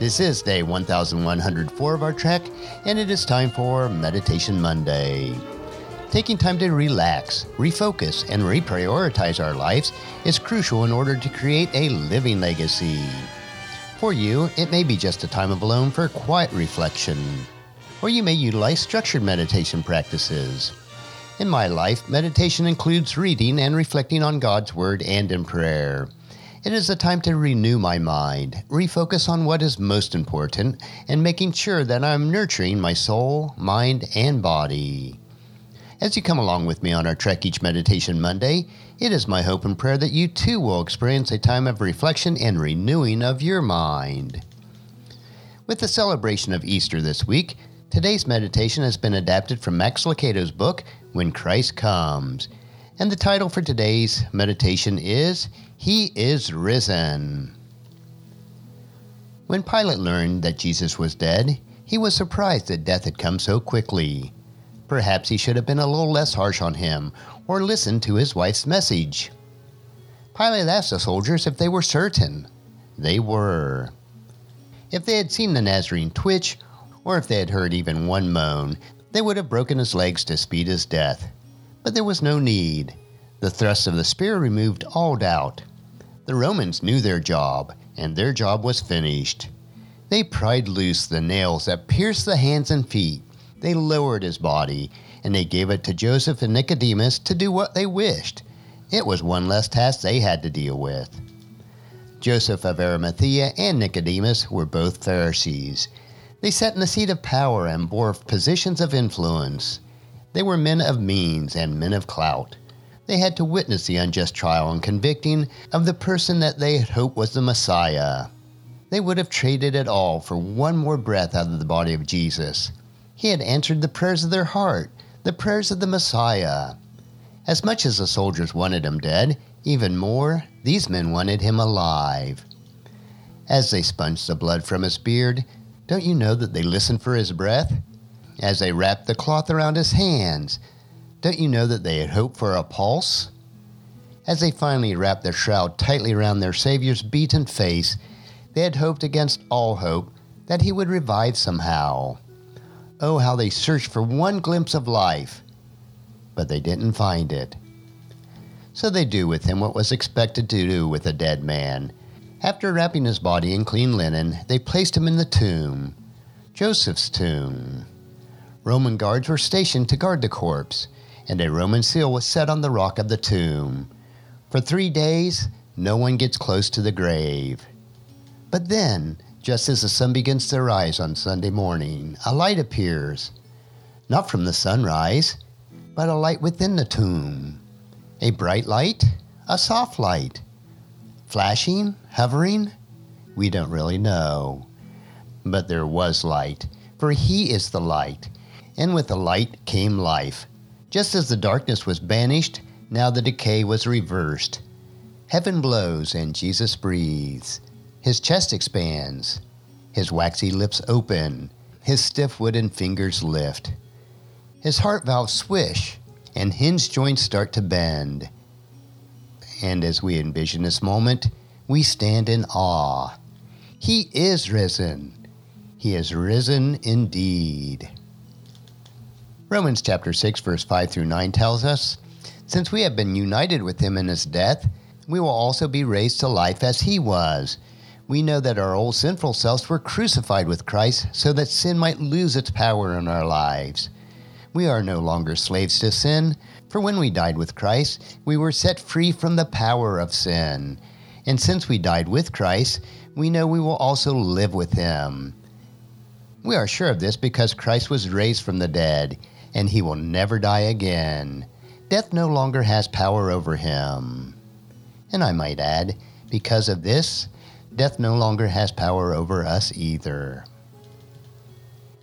This is day 1104 of our trek, and it is time for Meditation Monday. Taking time to relax, refocus, and reprioritize our lives is crucial in order to create a living legacy. For you, it may be just a time of alone for quiet reflection, or you may utilize structured meditation practices. In my life, meditation includes reading and reflecting on God's Word and in prayer. It is a time to renew my mind, refocus on what is most important, and making sure that I'm nurturing my soul, mind, and body. As you come along with me on our Trek Each Meditation Monday, it is my hope and prayer that you too will experience a time of reflection and renewing of your mind. With the celebration of Easter this week, today's meditation has been adapted from Max Lucado's book, When Christ Comes. And the title for today's meditation is He is Risen. When Pilate learned that Jesus was dead, he was surprised that death had come so quickly. Perhaps he should have been a little less harsh on him or listened to his wife's message. Pilate asked the soldiers if they were certain. They were. If they had seen the Nazarene twitch, or if they had heard even one moan, they would have broken his legs to speed his death. But there was no need. The thrust of the spear removed all doubt. The Romans knew their job, and their job was finished. They pried loose the nails that pierced the hands and feet. They lowered his body, and they gave it to Joseph and Nicodemus to do what they wished. It was one less task they had to deal with. Joseph of Arimathea and Nicodemus were both Pharisees. They sat in the seat of power and bore positions of influence. They were men of means and men of clout. They had to witness the unjust trial and convicting of the person that they had hoped was the Messiah. They would have traded it all for one more breath out of the body of Jesus. He had answered the prayers of their heart, the prayers of the Messiah. As much as the soldiers wanted him dead, even more, these men wanted him alive. As they sponged the blood from his beard, don't you know that they listened for his breath? As they wrapped the cloth around his hands. Don't you know that they had hoped for a pulse? As they finally wrapped their shroud tightly around their Savior's beaten face, they had hoped against all hope that he would revive somehow. Oh, how they searched for one glimpse of life, but they didn't find it. So they do with him what was expected to do with a dead man. After wrapping his body in clean linen, they placed him in the tomb, Joseph's tomb. Roman guards were stationed to guard the corpse, and a Roman seal was set on the rock of the tomb. For three days, no one gets close to the grave. But then, just as the sun begins to rise on Sunday morning, a light appears. Not from the sunrise, but a light within the tomb. A bright light, a soft light. Flashing, hovering? We don't really know. But there was light, for He is the light and with the light came life. Just as the darkness was banished, now the decay was reversed. Heaven blows and Jesus breathes. His chest expands. His waxy lips open. His stiff wooden fingers lift. His heart valves swish, and hinge joints start to bend. And as we envision this moment, we stand in awe. He is risen. He is risen indeed. Romans chapter 6 verse 5 through 9 tells us, since we have been united with him in his death, we will also be raised to life as he was. We know that our old sinful selves were crucified with Christ so that sin might lose its power in our lives. We are no longer slaves to sin, for when we died with Christ, we were set free from the power of sin. And since we died with Christ, we know we will also live with him. We are sure of this because Christ was raised from the dead and he will never die again. Death no longer has power over him. And I might add, because of this, death no longer has power over us either.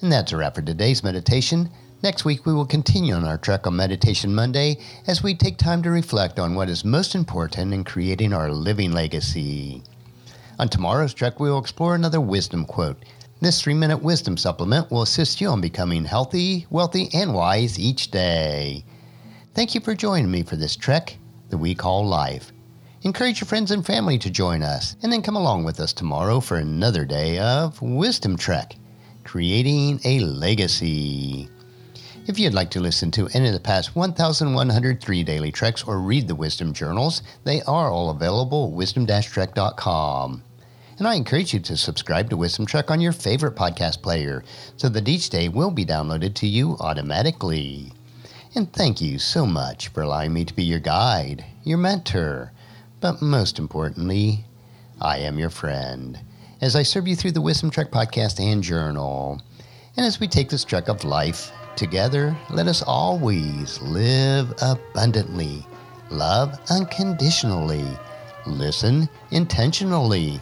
And that's a wrap for today's meditation. Next week, we will continue on our trek on Meditation Monday as we take time to reflect on what is most important in creating our living legacy. On tomorrow's trek, we will explore another wisdom quote. This three minute wisdom supplement will assist you on becoming healthy, wealthy, and wise each day. Thank you for joining me for this trek that we call life. Encourage your friends and family to join us, and then come along with us tomorrow for another day of Wisdom Trek, creating a legacy. If you'd like to listen to any of the past 1,103 daily treks or read the wisdom journals, they are all available at wisdom-trek.com. And I encourage you to subscribe to Wisdom Trek on your favorite podcast player so that each day will be downloaded to you automatically. And thank you so much for allowing me to be your guide, your mentor, but most importantly, I am your friend as I serve you through the Wisdom Trek podcast and journal. And as we take this trek of life Together, let us always live abundantly, love unconditionally, listen intentionally,